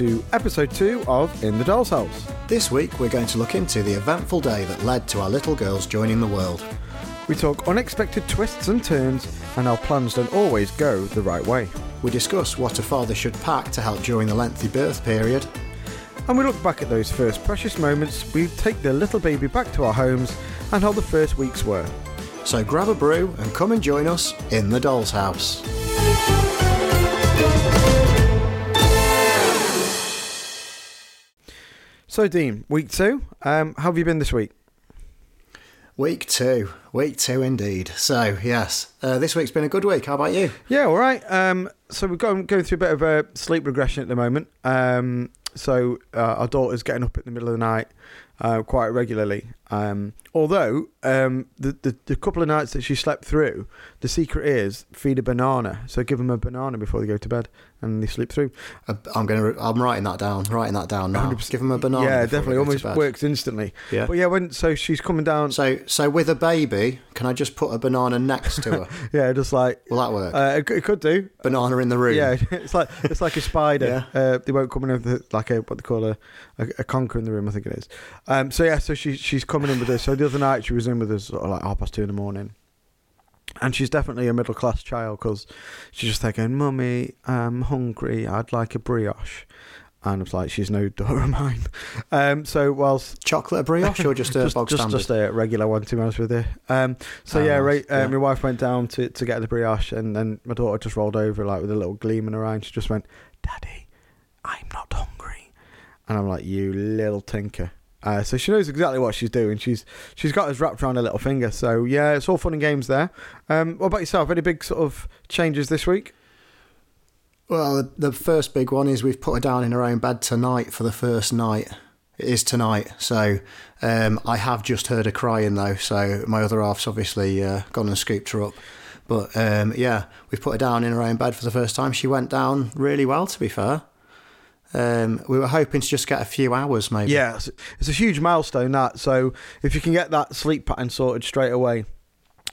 to episode two of In the Doll's House. This week, we're going to look into the eventful day that led to our little girls joining the world. We talk unexpected twists and turns, and our plans don't always go the right way. We discuss what a father should pack to help during the lengthy birth period. And we look back at those first precious moments, we take the little baby back to our homes, and how the first weeks were. So grab a brew and come and join us in the doll's house. So, Dean, week two, um, how have you been this week? Week two. Week two indeed. So, yes, uh, this week's been a good week. How about you? Yeah, all right. Um, so we're going, going through a bit of a sleep regression at the moment. Um, so uh, our daughter's getting up in the middle of the night uh, quite regularly. Um, although um, the, the the couple of nights that she slept through, the secret is feed a banana. So give them a banana before they go to bed, and they sleep through. I'm gonna. I'm writing that down. Writing that down now. 100%. Give them a banana. yeah, definitely, to almost works instantly. Yeah. But yeah, when so she's coming down. So, so with a baby, can I just put a banana next to her? yeah, just like Will that work? uh, it, could- it could do. banana in the room. Yeah, it's like it's like a spider. Yeah. Uh, they won't come in with like a what they call a, a, a conker in the room. I think it is. Um, so yeah, so she she's coming in with us. So the other night she was in with us sort of like half past two in the morning, and she's definitely a middle class child because she's just thinking, "Mummy, I'm hungry. I'd like a brioche." And it's like she's no daughter of mine. Um, so whilst Chocolate brioche or just a just, just, standard? just a regular one, to be honest with you. Um, so Oh, yeah, right, uh, Yeah. my wife went down to, to get the brioche, and then my daughter just rolled over like with a little gleam in her eye, and she just went, "Daddy, I'm not hungry," and I'm like, "You little tinker." Uh, so she knows exactly what she's doing. She's she's got us wrapped around her little finger. So yeah, it's all fun and games there. Um, what about yourself? Any big sort of changes this week? Well, the- first big one is we've put her down in her own bed tonight for the first night. It is tonight, so um, I have just heard her crying though. So my other half's obviously uh, gone and scooped her up. But um, yeah, we've put her down in her own bed for the first time. She went down really well, to be fair. Um, we were hoping to just get a few hours, maybe. Yeah, it's, it's a huge milestone that. So if you can get that sleep pattern sorted straight away,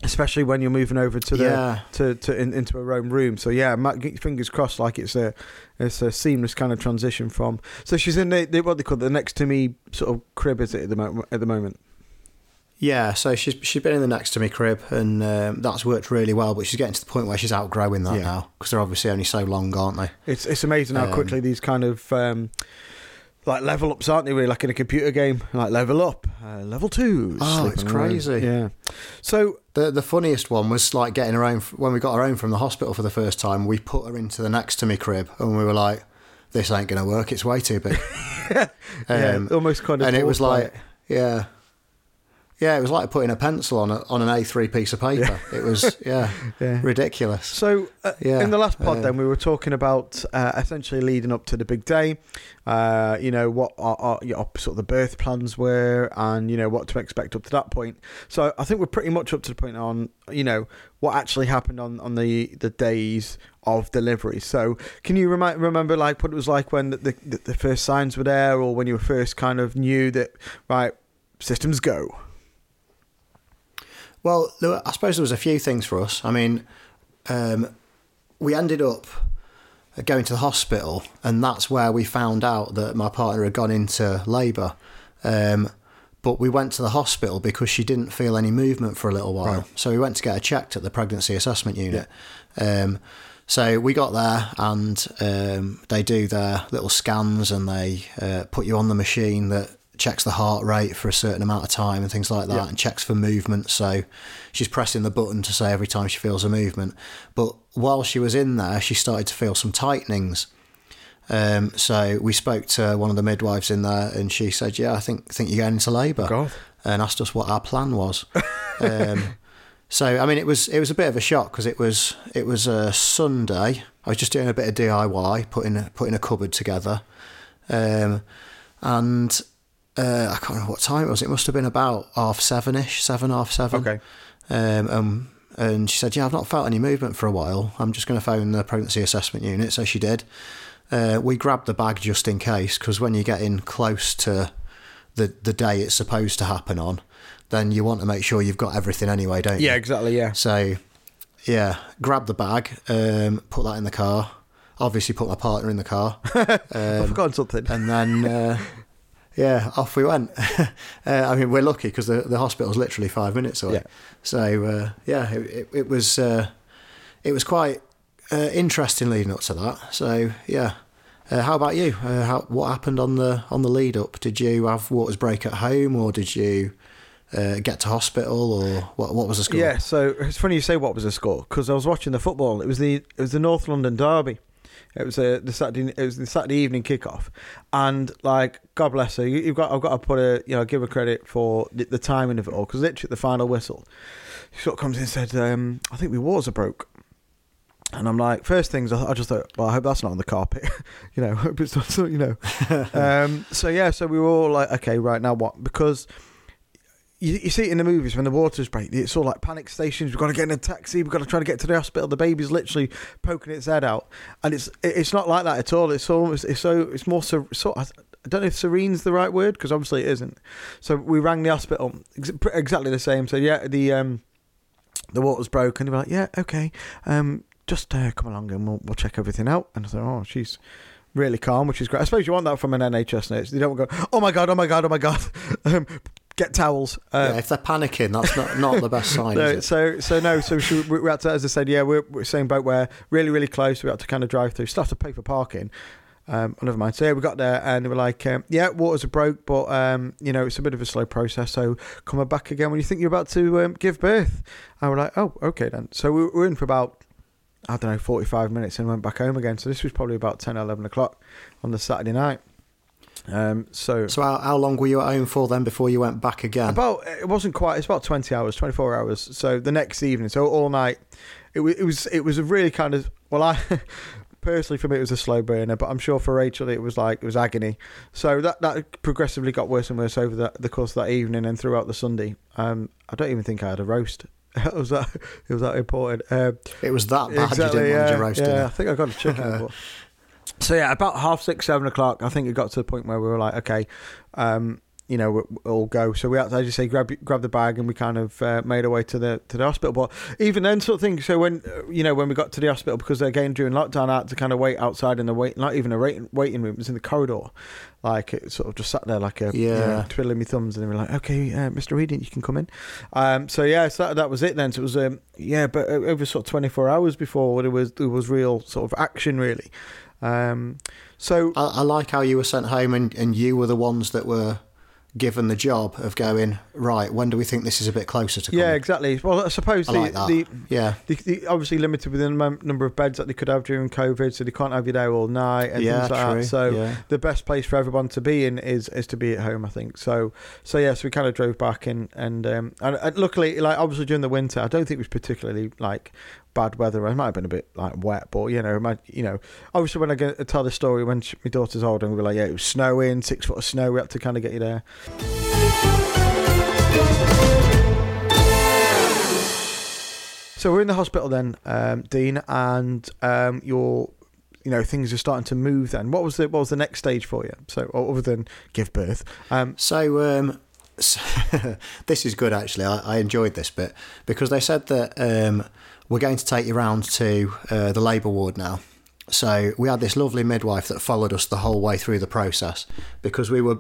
especially when you're moving over to the Yeah. to, to in, into a own room. So yeah, fingers crossed, like it's a it's a seamless kind of transition from. So she's in the, the what they call the next to me sort of crib, is it at the moment? At the moment, Yeah, so she's she's been in the next to me crib, and um, that's worked really well. But she's getting to the point where she's outgrowing that Yeah. now because they're obviously only so long, aren't they? it's it's amazing how Um, quickly these kind of. Um, like level ups, aren't they? Really, like in a computer game, like level up, uh, level two. Oh, it's crazy. Yeah. So The the funniest one was like getting her own when we got her home from the hospital for the first time. We put her into the next to me crib, and we were like, "This ain't gonna work. It's way too big." yeah, Um, almost kind of. and it was like, yeah, yeah, it was like putting a pencil on a, on an A three piece of paper. It was yeah, yeah. ridiculous. So, uh, Yeah, in the last pod, uh, then we were talking about uh, essentially leading up to the big day. Uh, you know what our, our, sort of the birth plans were, and you know what to expect up to that point. So, I think we're pretty much up to the point on you know what actually happened on, on the the days of delivery. So, can you remind remember like what it was like when the, the the first signs were there, or when you first kind of knew that right systems go? Well, there were, I suppose there was a few things for us. I mean, um, we ended up going to the hospital, and that's where we found out that my partner had gone into labour. Um, but we went to the hospital because she didn't feel any movement for a little while. Right. So we went to get her checked at the pregnancy assessment unit. Um, so we got there, and um, they do their little scans, and they uh, put you on the machine that checks the heart rate for a certain amount of time and things like that, Yeah. and checks for movement. So she's pressing the button to say every time she feels a movement. But while she was in there, she started to feel some tightenings. Um, so we spoke to one of the midwives in there, and she said, "Yeah, I think think you're going into labour," God. and asked us what our plan was. um, so I mean, it was it was a bit of a shock because it was it was a Sunday. I was just doing a bit of DIY, putting a, putting a cupboard together, um, and uh, I can't remember what time it was. It must have been about half seven ish, seven half seven. Okay. Um, um, and she said, "Yeah, I've not felt any movement for a while. I'm just going to phone the pregnancy assessment unit." So she did. Uh, we grabbed the bag just in case because when you're getting close to the the day it's supposed to happen on, then you want to make sure you've got everything anyway, don't you? Yeah, exactly. Yeah. So, yeah, grab the bag, um, put that in the car. obviously put my partner in the car. I've Um, forgotten something. and then uh, yeah, off we went. uh, I mean, we're lucky because the the hospital's literally five minutes away. Yeah. So uh, yeah, it, it, it was uh, it was quite uh, interesting leading up to that. So yeah. Uh, how about you? Uh, how, what happened on the on the lead up? Did you have waters break at home, or did you uh, get to hospital, or what? What was the score? Yeah, so it's funny you say what was the score because I was watching the football. It was the it was the North London derby. It was a, the Saturday it was the Saturday evening kickoff, and like God bless her, you, you've got I've got to put a you know give her credit for the, the timing of it all because literally the final whistle, she sort of comes in and said, um, "I think my waters are broke." And I'm like, first things, I I just thought, well, I hope that's not on the carpet, you know. Hope it's not, you know. um, so yeah, so we were all like, okay, right now what? Because you, you see it in the movies when the waters break, it's all like panic stations. We've got to get in a taxi. We've got to try to get to the hospital. The baby's literally poking its head out, and it's it's not like that at all. It's almost it's so it's more so. so I don't know if serene's the right word because obviously it isn't. So we rang the hospital, ex- exactly the same. So yeah, the um the water's broken. They were like, yeah, okay, um, just uh, come along and we'll, we'll check everything out. And I thought, oh, she's really calm, which is great. I suppose you want that from an NHS nurse. They don't go, oh my god, oh my god, oh my god, um, get towels. Uh, Yeah, if they're panicking, that's not, not the best sign, no, is it? so so no, so she, we we had to, as I said, yeah, we're, we're same boat where really really close. We had to kind of drive through. Still have to pay for parking. Um, oh, never mind. So yeah, we got there and they were like, um, yeah, waters are broke, but um, you know it's a bit of a slow process. So come back again when you think you're about to um, give birth. And we're like, oh, okay then. So we were in for about I don't know 45 minutes and went back home again. So this was probably about 10 or 11 o'clock on the Saturday night. Um, so So how, how long were you at home for then before you went back again? about it wasn't quite. It's about twenty hours, twenty four hours. So the next evening, so all night, it was it was it was a really kind of well, I personally for me it was a slow burner, but I'm sure for Rachel it was like it was agony. So that that progressively got worse and worse over the, the course of that evening and throughout the Sunday. Um, I don't even think I had a roast. it was that it was that important. Um, it was that bad you didn't manage yeah, a roast yeah, I think I got a chicken. but- so yeah, about half six, seven o'clock, I think it got to the point where we were like, okay, um, you know, we'll, we'll go. So we had to, as you say, grab grab the bag, and we kind of uh, made our way to the to the hospital. But even then, sort of thing. So when you know when we got to the hospital, because again during lockdown, I had to kind of wait outside in the wait, not even a waiting waiting room. It was in the corridor, like it sort of just sat there like a you know, Yeah. twiddling my thumbs, and they were like, okay, uh, Mr. Eden, you can come in. Um, so yeah, so that, that was it then. So it was um, yeah, but over sort of twenty four hours before there was there was real sort of action really. Um, so I, I like how you were sent home and, and you were the ones that were given the job of going, right, when do we think this is a bit closer to coming? yeah, exactly. Well, I suppose I the, like the yeah. They, they obviously limited within the number of beds that they could have during COVID, so they can't have you there all night and yeah, things like true. that. So yeah. the best place for everyone to be in is is to be at home, I think. So so yeah, so we kind of drove back and and um and, and luckily, like obviously during the winter, I don't think it was particularly like bad weather. It might have been a bit like wet, but you know, my, you know, obviously when I get tell the story when she, my daughter's older, and we were like, yeah, it was snowing, six foot of snow. We had to kind of get you there. So we're in the hospital then, um, Dean, and um, your, you know, things are starting to move. Then, what was the what was the next stage for you? So, other than give birth, um, So, um, so this is good actually. I, I enjoyed this bit because they said that um, we're going to take you round to uh, the labour ward now. So we had this lovely midwife that followed us the whole way through the process because we were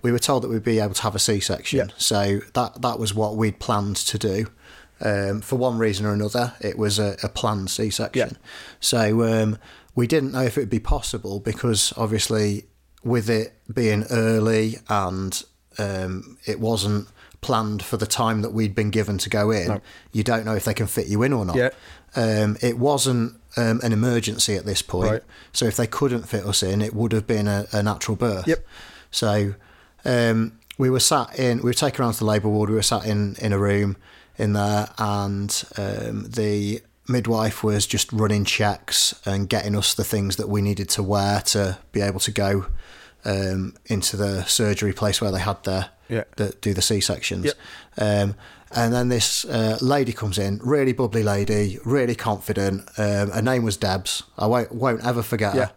we were told that we'd be able to have a C section. Yeah. So that that was what we'd planned to do. Um, for one reason or another, it was a, a planned C section. Yeah. So um, we didn't know if it would be possible because obviously with it being early and um, it wasn't planned for the time that we'd been given to go in, No. you don't know if they can fit you in or not. Yeah. Um, it wasn't um, an emergency at this point. Right. So if they couldn't fit us in, it would have been a, a natural birth. Yep. So um, we were sat in, we were taken around to the labour ward, we were sat in, in a room in there, and um, the midwife was just running checks and getting us the things that we needed to wear to be able to go um, into the surgery place where they had their Yeah. that do the C sections. Um, and then this uh, lady comes in, really bubbly lady, really confident. Um, her name was Debs. I won't, won't ever forget Yeah. her.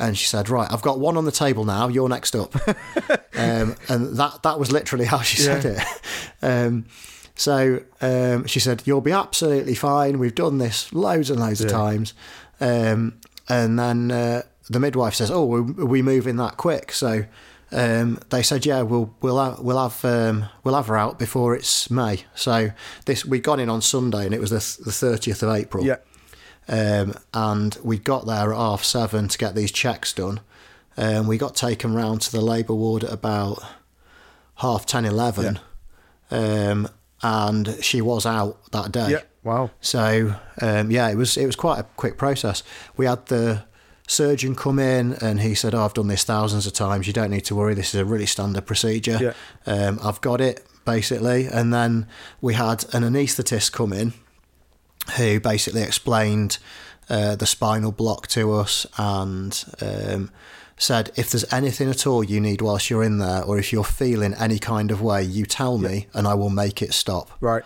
And she said, "Right, I've got one on the table now. You're next up." um, and that that was literally how she said it. Um, so um, she said, "You'll be absolutely fine. We've done this loads and loads of times." Um, and then uh, the midwife says, "Oh, are we moving that quick?" So um, they said, "Yeah, we'll we'll have, we'll have um, we'll have her out before it's May." So this we got in on Sunday, and it was the the thirtieth of April. Yeah. Um, and we got there at half seven to get these checks done. And we got taken round to the labour ward at about half 10, 11. Um, and she was out that day. Yeah. Wow. So um, yeah, it was it was quite a quick process. We had the surgeon come in and he said, "Oh, I've done this thousands of times. You don't need to worry. This is a really standard procedure. Yeah. Um, I've got it basically." And then we had an anaesthetist come in who basically explained uh, the spinal block to us and. Um, said if there's anything at all you need whilst you're in there or if you're feeling any kind of way you tell me and i will make it stop Right.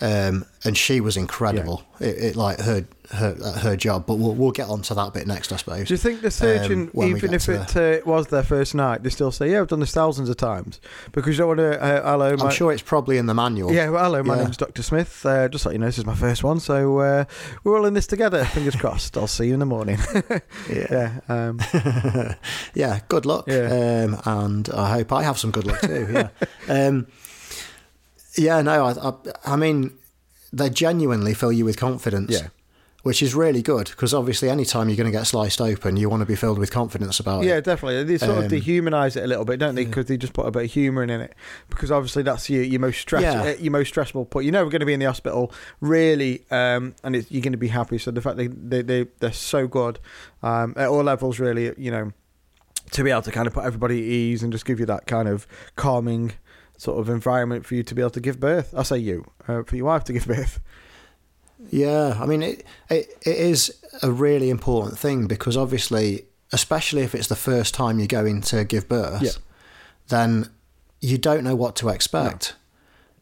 Um, and she was incredible. It, it like her her her job, but we'll we'll get on to that bit next, I suppose. Do you think the surgeon, Um, even if it uh, was their first night, they still say, "Yeah, I've done this thousands of times," because you don't want to. Uh, hello, I'm sure it's probably in the manual. Yeah, well, hello, my Yeah. name's Dr. Smith. Uh, just let you know, this is my first one, so uh, we're all in this together. Fingers crossed. I'll see you in the morning. yeah. Um, yeah. Good luck. Yeah. Um, and I hope I have some good luck too. Yeah. Yeah. No, I, I I mean they genuinely fill you with confidence. Yeah. Which is really good because obviously, anytime you're going to get sliced open, you want to be filled with confidence about it. yeah, definitely. They sort of Um, dehumanise it a little bit, don't they? Because they just put a bit of humour in it. Because obviously, that's your, your most stress, Yeah. uh, your most stressful point. You know we're never going to be in the hospital, really, um, and it's, you're going to be happy. So the fact they they, they they're so good um, at all levels, really, you know, to be able to kind of put everybody at ease and just give you that kind of calming sort of environment for you to be able to give birth. I say you, uh, for your wife to give birth. Yeah, I mean, it, it it is a really important thing because obviously, especially if it's the first time you're going to give birth, Yeah. then you don't know what to expect.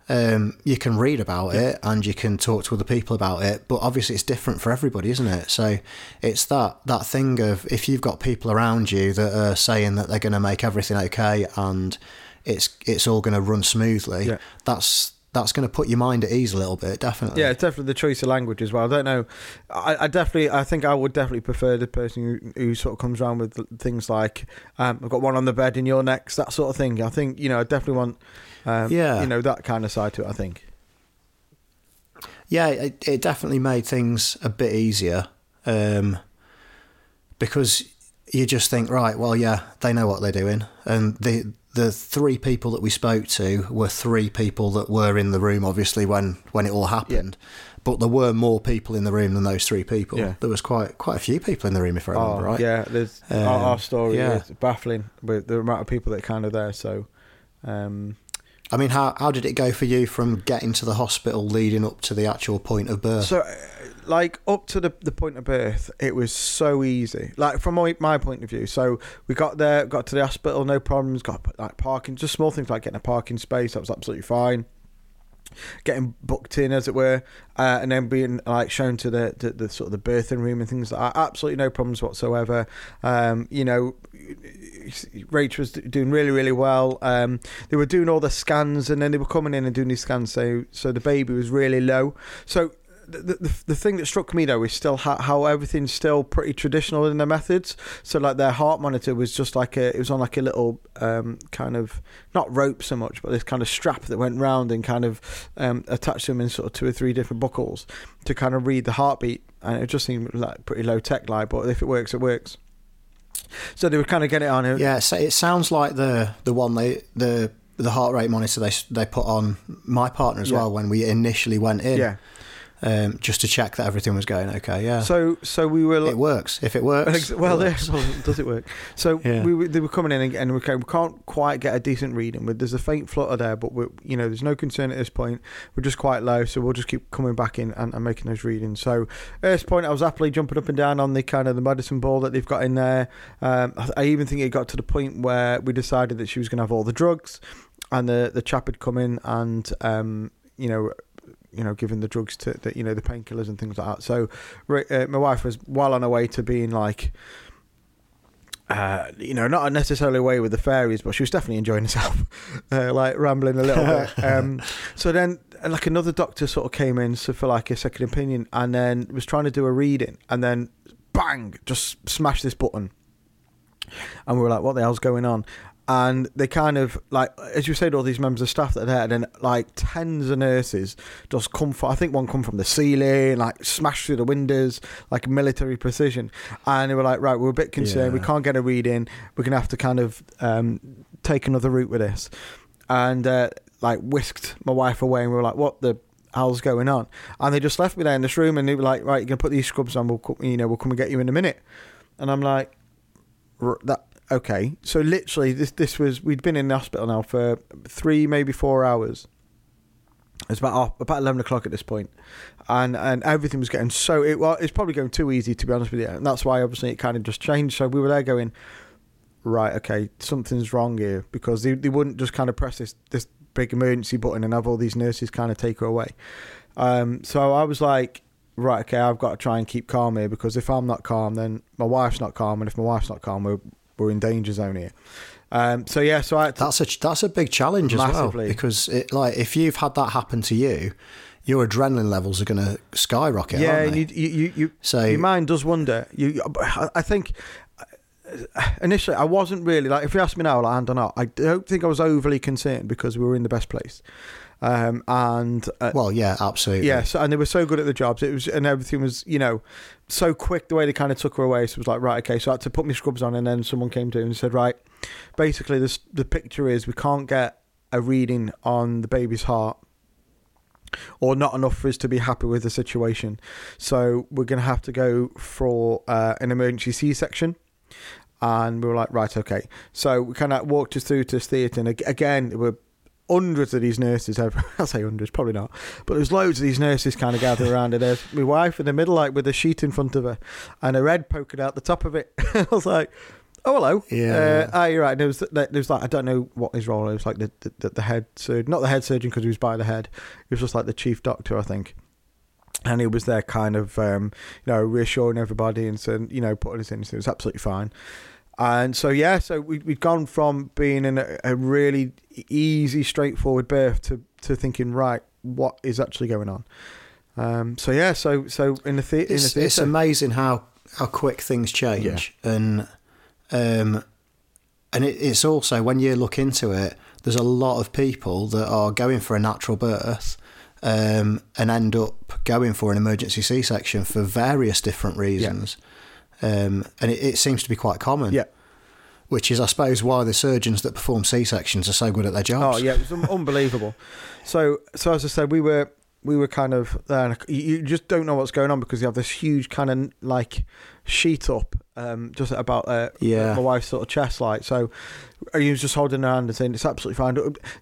Um, you can read about it and you can talk to other people about it, but obviously it's different for everybody, isn't it? So it's that that thing of if you've got people around you that are saying that they're going to make everything okay and it's it's all going to run smoothly, Yeah. that's that's going to put your mind at ease a little bit, definitely. Yeah, it's definitely the choice of language as well. I don't know. I, I definitely, I think I would definitely prefer the person who, who sort of comes around with things like, um, "I've got one on the bed and you're next," that sort of thing. I think you know, I definitely want, um, Yeah. you know, that kind of side to it. I think. Yeah, it, it definitely made things a bit easier um, because you just think, right, well, yeah, they know what they're doing, and the the three people that we spoke to were three people that were in the room, obviously when when it all happened. But there were more people in the room than those three people. Yeah. There was quite quite a few people in the room, if I remember Oh, right. yeah. There's our, Um, our story yeah. is baffling with the amount of people that are kind of there. So, um, I mean, how how did it go for you from getting to the hospital leading up to the actual point of birth? So, like up to the the point of birth, it was so easy. Like from my, my point of view, so we got there, got to the hospital, no problems. Got like parking, just small things like getting a parking space. That was absolutely fine. Getting booked in, as it were, uh, and then being like shown to the, the the sort of the birthing room and things like that. Absolutely no problems whatsoever. Um, you know, Rach was doing really really well. Um, they were doing all the scans, and then they were coming in and doing these scans. So so the baby was really low. So the, the, the thing that struck me though is still how, how everything's still pretty traditional in their methods. So like their heart monitor was just like a it was on like a little um, kind of not rope so much, but this kind of strap that went round and kind of um, attached them in sort of two or three different buckles to kind of read the heartbeat. And it just seemed like pretty low tech like, but if it works, it works. So they would kind of get it on. a- Yeah, so it sounds like the the one they the the heart rate monitor they they put on my partner as Yeah. well when we initially went in, yeah. Um, just to check that everything was going okay. Yeah, So so we were. it works. If it works, Well, it works. well, does it work? So Yeah. we, were- they were coming in and, and we, can't, we can't quite get a decent reading. With there's a faint flutter there, but we you know there's no concern at this point. We're just quite low, so we'll just keep coming back in and, and making those readings. So at this point, I was happily jumping up and down on the kind of the medicine ball that they've got in there. Um, I, I even think it got to the point where we decided that she was going to have all the drugs, and the the chap had come in and um, you know you know, giving the drugs to the, you know, the painkillers and things like that. So, uh, my wife was well on her way to being like, uh, you know, not necessarily away with the fairies, but she was definitely enjoying herself, uh, like rambling a little bit. Um, so then, like another doctor sort of came in so for like a second opinion, and then was trying to do a reading, and then bang, just smash this button. And we were like, what the hell's going on? And they kind of like, as you said, all these members of staff that are there, and then like tens of nurses just come from. I think one come from the ceiling, like smash through the windows, like military precision. And they were like, right, we're a bit concerned. We can't get a read in. We're gonna have to kind of um, take another route with this. And uh, like whisked my wife away, and we were like, what the hell's going on? And they just left me there in this room, and they were like, right, you're gonna put these scrubs on. We'll, you know, we'll come and get you in a minute. And I'm like, that okay so literally this this was we'd been in the hospital now for three maybe four hours. It's about oh, about 11 o'clock at this point. And and everything was getting so it well it's probably going too easy to be honest with you. And that's why obviously it kind of just changed. So we were there going right okay something's wrong here. Because they, they wouldn't just kind of press this this big emergency button and have all these nurses kind of take her away. Um so i was like right okay i've got to try and keep calm here because if i'm not calm then my wife's not calm. And if my wife's not calm we're we're in danger zone here um so yeah so to, That's a that's a big challenge as well because it like if you've had that happen to you, your adrenaline levels are going to skyrocket. yeah, you, you, you, So- your mind does wonder. You, I think initially I wasn't really like. If you ask me now, like hand or not, I don't think I was overly concerned because we were in the best place, um, and uh, well, yeah, absolutely. Yes, and they were so good at the jobs. It was, and everything was, you know, so quick the way they kind of took her away. So it was like, right, okay. So I had to put my scrubs on, and then someone came to and said, right, basically, this the picture is we can't get a reading on the baby's heart, or not enough for us to be happy with the situation. So we're going to have to go for uh, an emergency C-section. And we were like, right, okay. So we kind of walked us through to this theatre, and ag- again, were hundreds of these nurses. I'll say hundreds, probably not, but there's loads of these nurses kind of gathered around, and there's my wife in the middle, like with a sheet in front of her, and her head poking out the top of it. I was like, "Oh, hello, Yeah. uh, ah, you're right." And there was, there was like, I don't know what his role. It was like the the, the, the head surgeon, not the head surgeon because he was by the head. He was just like the chief doctor, I think. And he was there, kind of, um, you know, reassuring everybody and saying, you know, putting us in. So it was absolutely fine. And so yeah, so we we'd gone from being in a, a really easy, straightforward birth to to thinking, right, what is actually going on? Um, so yeah, so so in the, the- in the it's, theatre, it's amazing how how quick things change. And um and it, it's also when you look into it there's a lot of people that are going for a natural birth um and end up going for an emergency c-section for various different reasons um and it, it seems to be quite common yeah. which is i suppose why the surgeons that perform c-sections are so good at their jobs Oh yeah, it was un- unbelievable. So so as I said, we were we were kind of there. You just don't know what's going on because you have this huge kind of like sheet up um, just about uh, Yeah. my wife's sort of chest light. So he was just holding her hand and saying it's absolutely fine.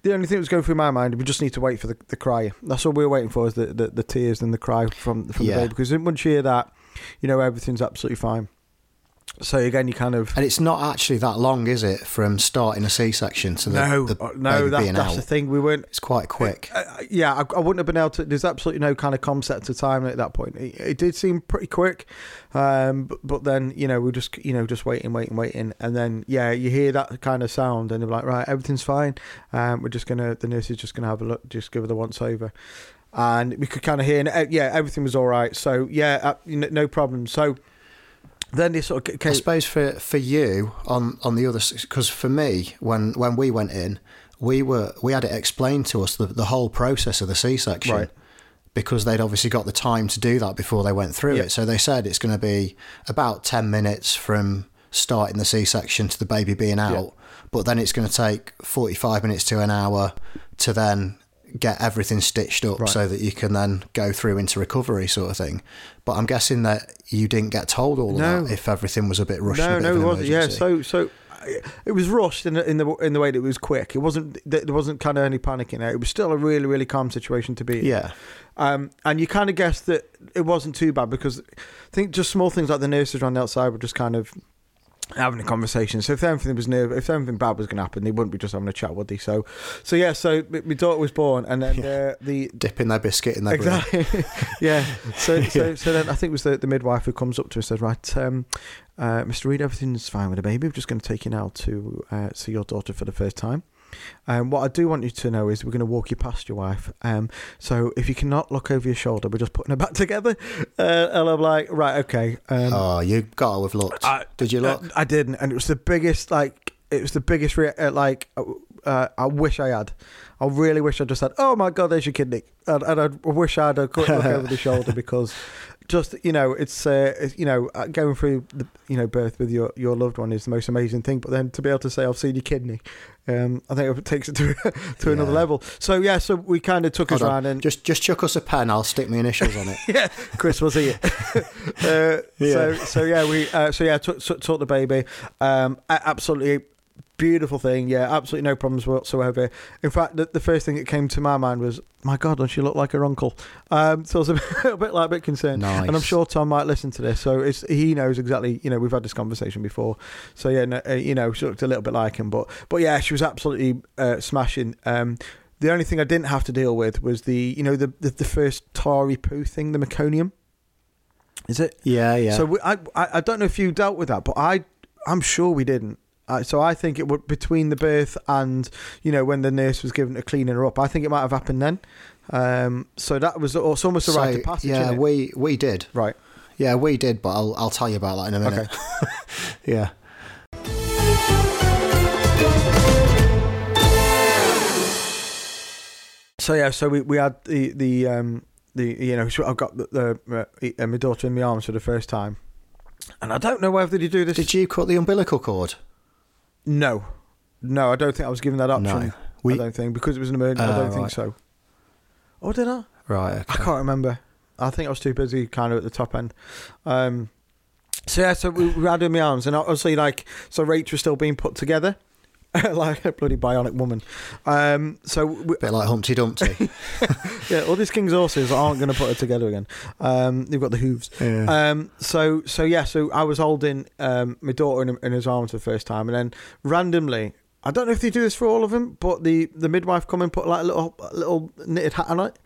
The only thing that was going through my mind, we just need to wait for the, the cry. That's all we were waiting for is the, the, the tears and the cry from from Yeah. the baby because once you hear that, you know everything's absolutely fine. So again, you kind of and it's not actually that long is it from starting a c-section to the, no the uh, no that, being that's out the thing. We weren't it's quite quick Uh, yeah, I, I wouldn't have been able to. There's absolutely no kind of concept of time at that point. It, it did seem pretty quick, um, but, but then you know we just you know just waiting, waiting, waiting, and then yeah, you hear that kind of sound, and they're like, right, everything's fine. Um, we're just gonna the nurse is just gonna have a look, just give her the once over, and we could kind of hear, and uh, yeah, everything was all right. So yeah, uh, no problem. So then they sort of I came, suppose for for you on on the other because for me when when we went in we were we had it explained to us the, the whole process of the C section Right. because they'd obviously got the time to do that before they went through Yeah. it so they said it's going to be about 10 minutes from starting the C section to the baby being out but then it's going to take 45 minutes to an hour to then get everything stitched up Right. so that you can then go through into recovery sort of thing but I'm guessing that you didn't get told all of that if everything was a bit rushed No, no, it wasn't. Yeah, so so it was rushed in the, in the in the way that it was quick. It wasn't there wasn't kind of any panicking. There. It was still a really really calm situation to be. in. Yeah, Um, and you kind of guessed that it wasn't too bad because I think just small things like the nurses around the outside were just kind of having a conversation. So if anything was new, if anything bad was going to happen, they wouldn't be just having a chat, would they? So, so yeah. So my my daughter was born, and then uh, the dipping their biscuit in their exactly yeah so so so then i think it was the, the midwife who comes up to us and says right um uh, mr reed everything's fine with the baby we're just going to take you now to uh, see your daughter for the first time Um, what I do want you to know is we're going to walk you past your wife. Um, so if you cannot look over your shoulder, we're just putting her back together. Uh, and I'm like, right, okay. Um, oh, you got have looked. I- Did you look? uh, I didn't, and it was the biggest. Like it was the biggest. Rea- uh, like uh, I wish I had. I really wish I just said, "Oh my god, there's your kidney," and, and I wish I had a quick look over the shoulder because just you know, it's, uh, it's you know, uh, going through the you know birth with your your loved one is the most amazing thing. But then to be able to say, "I've seen your kidney," um, I think it takes it to to another level. So yeah, so we kind of took us on. around and Just just chuck us a pen. I'll stick my initials on it. yeah, Chris was here. uh, So Yeah. so yeah, we uh, so yeah took, took, took the baby. Um, absolutely beautiful thing. Yeah, absolutely no problems whatsoever. In fact, the, the first thing that came to my mind was, my God, does she look like her uncle? Um, so I was a bit, a bit like a bit concerned. Nice. And I'm sure Tom might listen to this, so it's, he knows exactly. You know, we've had this conversation before, so yeah, no, uh, you know, she looked a little bit like him, but but yeah, she was absolutely uh, smashing. Um, the only thing I didn't have to deal with was the, you know, the the, the first tarry poo thing, the meconium. Is it? Yeah, yeah. So we, I, I I don't know if you dealt with that, but I I'm sure we didn't. Uh, so I think it would between the birth and you know when the nurse was given to cleaning her up. I think it might have happened then. Um, so that was it's almost a So, rite of passage. yeah, we we did. right. Yeah, we did, but I'll I'll tell you about that in a minute. yeah. So yeah, so we, we had the the um the you know I've got the, the uh, my daughter in my arms for the first time, and I don't know whether you do this. Did you cut the umbilical cord? No, no, I don't think I was given that option. No. I don't think because it was an emergency. I Ah, don't think so. Or did I? right. Okay. I can't remember. I think I was too busy, kind of at the top end. Um, so yeah, so we, we had her in my arms, and obviously, like, so Rach was still being put together, like a bloody bionic woman. Um, so we, Bit like Humpty Dumpty. yeah, all these king's horses aren't going to put her together again. Um, they've got the hooves. yeah. Um, so so yeah, so I was holding um, my daughter in, in his arms for the first time, and then randomly, I don't know if they do this for all of them, but the, the midwife come and put like a little a little knitted hat on it,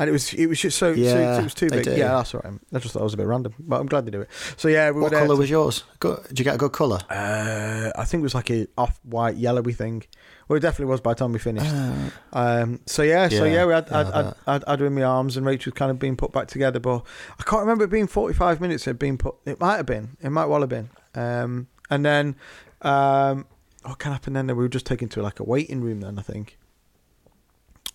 and it was it was just so, so Yeah, it was too big. Yeah, that's right. I just thought it was a bit random, but I'm glad they do it. So yeah, we what colour to- was yours? Good. Did you get a good colour? Uh, I think it was like a off white yellowy thing. Well, it definitely was by the time we finished. Uh, Um, so yeah, so Yeah, yeah, we had yeah, I'd, I'd. I'd, I'd her in my arms, and Rachel was kind of being put back together. But I can't remember it being forty five minutes. It had been put. It might have been. It might well have been. Um, and then, um, what can happen then? We were just taken to like a waiting room. Then I think.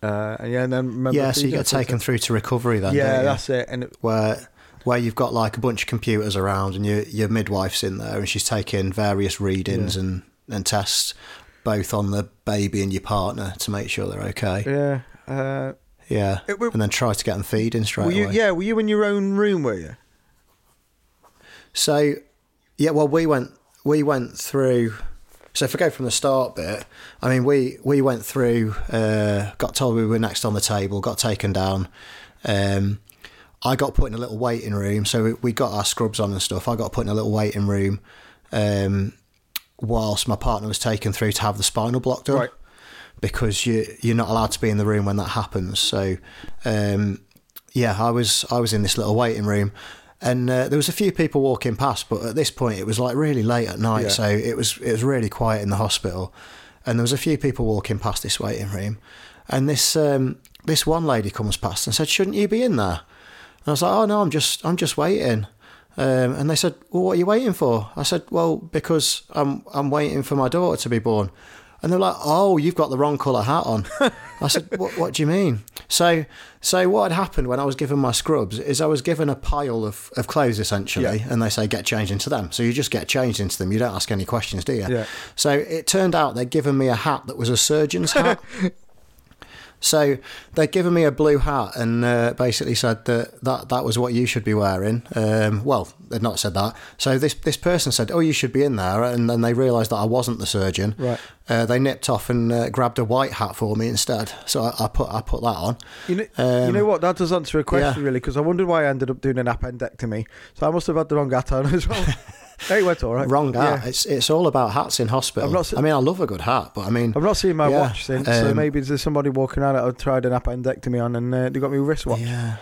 Uh, and yeah, and then remember yeah, so you get taken through to recovery then. Yeah, that's it. And it, where where you've got like a bunch of computers around and your your midwife's in there and she's taking various readings Yeah. and and tests both on the baby and your partner to make sure they're okay. yeah. Uh, Yeah. it, were, And then try to get them feeding straight were you? away. Yeah, were you in your own room? Were you? So, yeah, well, we went we went through. So if I go from the start bit, I mean, we we went through, uh, got told we were next on the table, got taken down. Um, I got put in a little waiting room, so we, we got our scrubs on and stuff. I got put in a little waiting room, um, whilst my partner was taken through to have the spinal block done Right. because you you're not allowed to be in the room when that happens. So, um, yeah, I was I was in this little waiting room, and uh, there was a few people walking past, but at this point it was like really late at night, Yeah. so it was it was really quiet in the hospital, and there was a few people walking past this waiting room, and this um, this one lady comes past and said, "Shouldn't you be in there?" And I was like, "Oh no, I'm just I'm just waiting." Um, and they said, "Well, what are you waiting for?" I said, "Well, because I'm I'm waiting for my daughter to be born." And they're like, "Oh, you've got the wrong colour hat on." I said, what, "What do you mean?" So, so what had happened when I was given my scrubs is I was given a pile of, of clothes essentially, Yeah. and they say get changed into them. So you just get changed into them. You don't ask any questions, do you? Yeah. So it turned out they'd given me a hat that was a surgeon's hat. So they'd given me a blue hat and uh, basically said that, that that was what you should be wearing. Um, well, they'd not said that. So this this person said, "Oh, you should be in there," and then they realised that I wasn't the surgeon. Right. Uh, they nipped off and uh, grabbed a white hat for me instead. So I, I put I put that on. You know, you Um, know what? That does answer a question, yeah. really, because I wondered why I ended up doing an appendectomy. So I must have had the wrong hat on as well. hey, it went all right. Wrong hat. Yeah. It's it's all about hats in hospital. Not I mean, I love a good hat, but I mean, I've not seen my Yeah, watch since, so um, maybe there's somebody walking around that I've tried an appendectomy on and uh, they got me a wristwatch. yeah.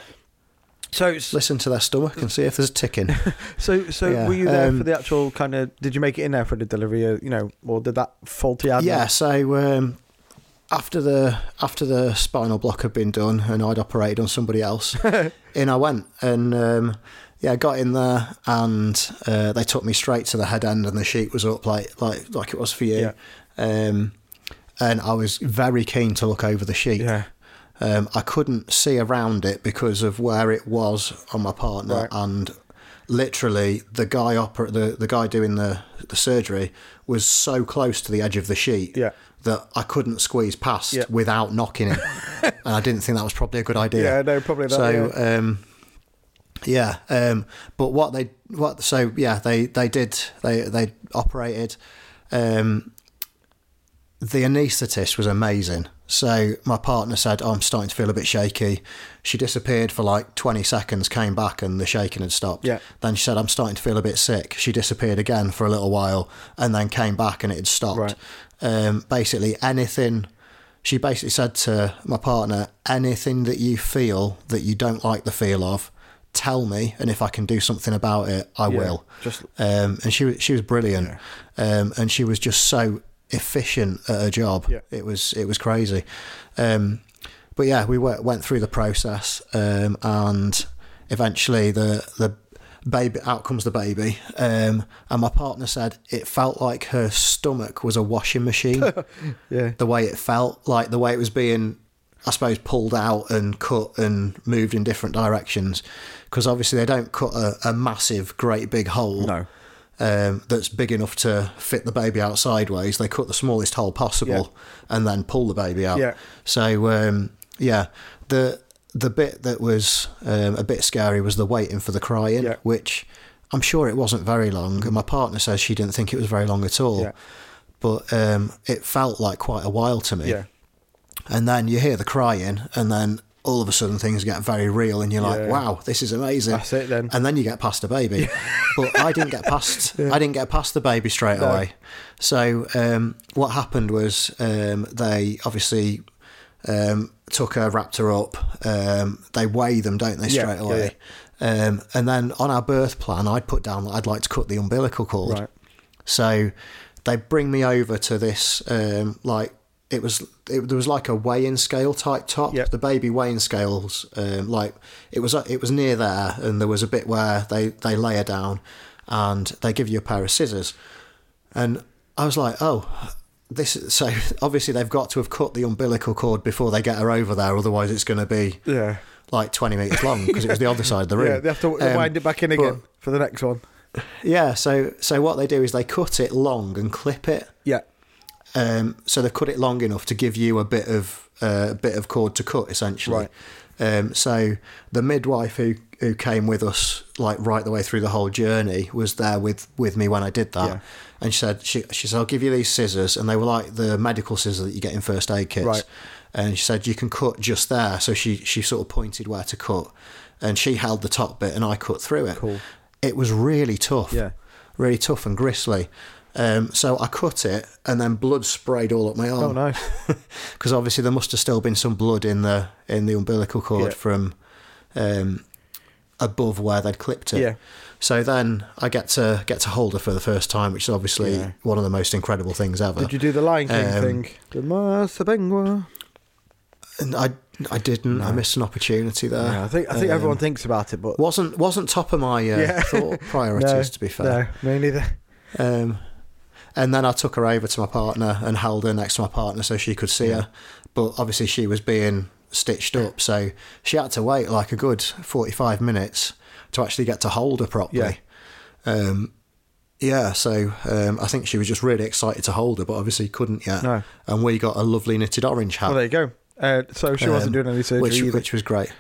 So, it's- Listen to their stomach and see if there's ticking. so, so Yeah, were you there um, for the actual kind of? Did you make it in there for the delivery? Or, you know, or did that faulty ad? Yeah, so um, after the after the spinal block had been done and I'd operated on somebody else, in I went and um, yeah, I got in there and uh, they took me straight to the head end and the sheet was up like like like it was for you. Yeah. Um, and I was very keen to look over the sheet. Yeah. Um, I couldn't see around it because of where it was on my partner, Right. and literally the guy oper- the the guy doing the the surgery was so close to the edge of the sheet Yeah. that I couldn't squeeze past Yeah. without knocking him, and I didn't think that was probably a good idea. Yeah, no, probably not. So um, yeah, um, but what they what so yeah they they did they they operated. Um, the anaesthetist was amazing. So my partner said, oh, "I'm starting to feel a bit shaky." She disappeared for like 20 seconds, came back, and the shaking had stopped. Yeah. Then she said, "I'm starting to feel a bit sick." She disappeared again for a little while, and then came back, and it had stopped. Right. Um, basically, anything. She basically said to my partner, "Anything that you feel that you don't like the feel of, tell me, and if I can do something about it, I Yeah, will." Just um, and she was she was brilliant, um, and she was just so efficient at her job. Yeah. It was it was crazy, um, but yeah, we went went through the process, um, and eventually the the baby out comes the baby, um, and my partner said it felt like her stomach was a washing machine. yeah. the way it felt, like the way it was being, I suppose, pulled out and cut and moved in different directions. Because obviously they don't cut a, a massive, great big hole No. um, that's big enough to fit the baby out sideways. They cut the smallest hole possible and then pull the baby out. Yeah. So um, yeah, the the bit that was um, a bit scary was the waiting for the crying, Yeah. which I'm sure it wasn't very long. And my partner says she didn't think it was very long at all. Yeah. But um, it felt like quite a while to me. Yeah. And then you hear the crying, and then all of a sudden things get very real, and you're like, Yeah. "Wow, this is amazing." That's it then. And then you get past the baby, but I didn't get past. I didn't get past the baby straight No. away. So um, what happened was um, they obviously um, took her, wrapped her up. Um, they weigh them, don't they, straight yeah, away? Um, and then on our birth plan, I'd put down that I'd like to cut the umbilical cord. Right. So they bring me over to this um, like it was it, there was like a weighing scale type top. Yep. The baby weighing scales um, like it was it was near there, and there was a bit where they they lay her down, and they give you a pair of scissors, and I was like, oh. This so obviously they've got to have cut the umbilical cord before they get her over there, otherwise it's going to be Yeah. like twenty meters long because it was the other side of the room. Yeah. They have to Um, wind it back in but- again for the next one. Yeah, so so what they do is they cut it long and clip it. Yeah. Um, so they've cut it long enough to give you a bit of uh, a bit of cord to cut, essentially. Right. Um, so the midwife who who came with us, like right the way through the whole journey, was there with with me when I did that. Yeah. And she said, she, she said, I'll give you these scissors, and they were like the medical scissors that you get in first aid kits. Right. And she said you can cut just there. So she she sort of pointed where to cut, and she held the top bit, and I cut through it. Cool. It was really tough Yeah. really tough and gristly. Um, so I cut it, and then blood sprayed all up my arm. Oh, nice. Because obviously there must have still been some blood in the in the umbilical cord Yeah. from um, above where they'd clipped it. Yeah. So then I get to get to hold her for the first time, which is obviously Yeah. one of the most incredible things ever. Did you do the Lion King Um, thing? The Master Penguin. And I I didn't. I missed an opportunity there. Yeah, I think I think Um, everyone thinks about it, but wasn't wasn't top of my uh, Yeah. thought priorities. no, to be fair. no, me neither. Um, and then I took her over to my partner and held her next to my partner so she could see her. But obviously she was being stitched up, so she had to wait like a good forty-five minutes to actually get to hold her properly. Um, yeah, so um, I think she was just really excited to hold her, but obviously couldn't yet. No. And we got a lovely knitted orange hat, Well, there you go. Uh, so she wasn't Um, doing any surgery which which was great.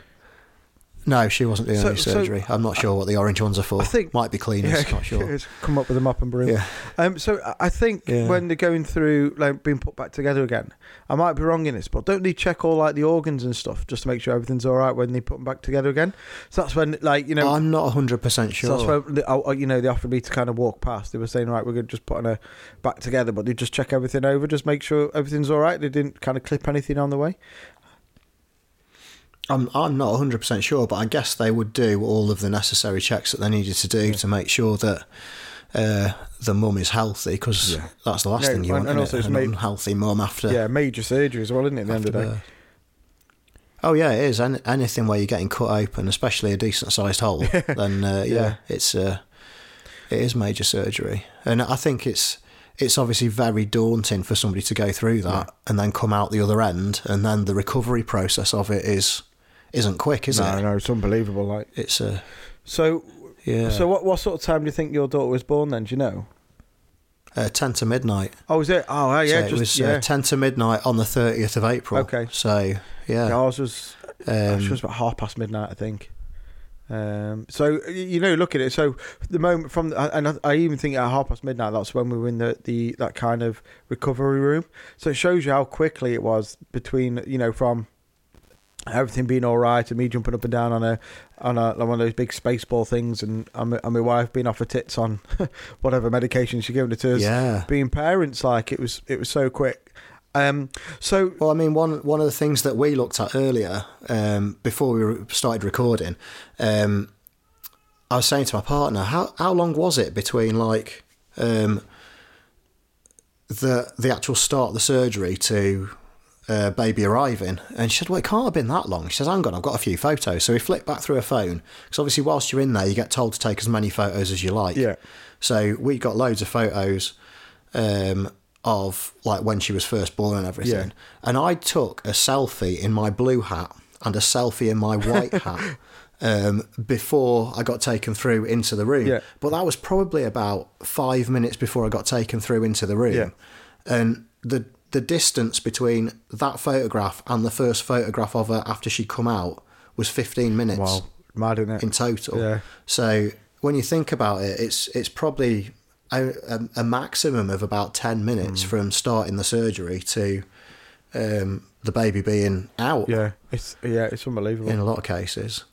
No, she wasn't doing So- any so- surgery. I'm not sure what the orange ones are for. I think- might be cleaners. not sure. it's come up with a mop and broom. Yeah. Um, so I- think Yeah. when they're going through like being put back together again, I might be wrong in this, but don't they check all like the organs and stuff just to make sure everything's all right when they put them back together again? So that's when like you know. I'm not 100% So sure. that's when they, oh, you know they offered me to kind of walk past. They were saying, right, we're going to just put her back together, but they just check everything over, just make sure everything's all right. They didn't kind of clip anything on the way. I'm I'm not 100 percent sure, but I guess they would do all of the necessary checks that they needed to do to make sure that uh, the mum is healthy because Yeah. that's the last Yeah, thing you and- want. and also it's An made- unhealthy mum after. Yeah, major surgery as well, isn't it? At the end of the day. birth. Oh yeah, it is. Any, anything where you're getting cut open, especially a decent sized hole, then uh, yeah, Yeah. it's uh, it is major surgery, and I think it's it's obviously very daunting for somebody to go through that and then come out the other end, and then the recovery process of it is isn't quick, is no, it? no, no, it's unbelievable. Like, It's uh, so, yeah. so what, what sort of time do you think your daughter was born? Then do you know? uh, ten to midnight. Oh, is it? Oh, yeah, so just it was yeah. uh, ten to midnight on the thirtieth of April. Okay. So yeah, yeah, ours was um, She was about half past midnight, I think. Um, so you know, look at it. So the moment from, and I, I even think at half past midnight, that's when we were in the, the that kind of recovery room. So it shows you how quickly it was between, you know, from everything being all right and me jumping up and down on a on a one of those big space ball things, and and my, and my wife being off her tits on whatever medication she gave it to us. yeah. Being parents, like it was, it was so quick. Um, so Well, I mean, one one of the things that we looked at earlier um, before we started recording, um, I was saying to my partner, how how long was it between like um, the the actual start of the surgery to uh, baby arriving? And she said, "Well, it can't have been that long." She says, "Hang on, I've got a few photos." So we flipped back through her phone because obviously, whilst you're in there, you get told to take as many photos as you like. Yeah. So we got loads of photos um, of like when she was first born and everything. Yeah. And I took a selfie in my blue hat and a selfie in my white hat um, before I got taken through into the room. Yeah. But that was probably about five minutes before I got taken through into the room. Yeah. And the the distance between that photograph and the first photograph of her after she come out was 15 minutes wow, mad in it. in total. Yeah. So when you think about it, it's it's probably a, a, a maximum of about ten minutes Hmm. from starting the surgery to um, the baby being out. Yeah, it's yeah, it's unbelievable. In a lot of cases.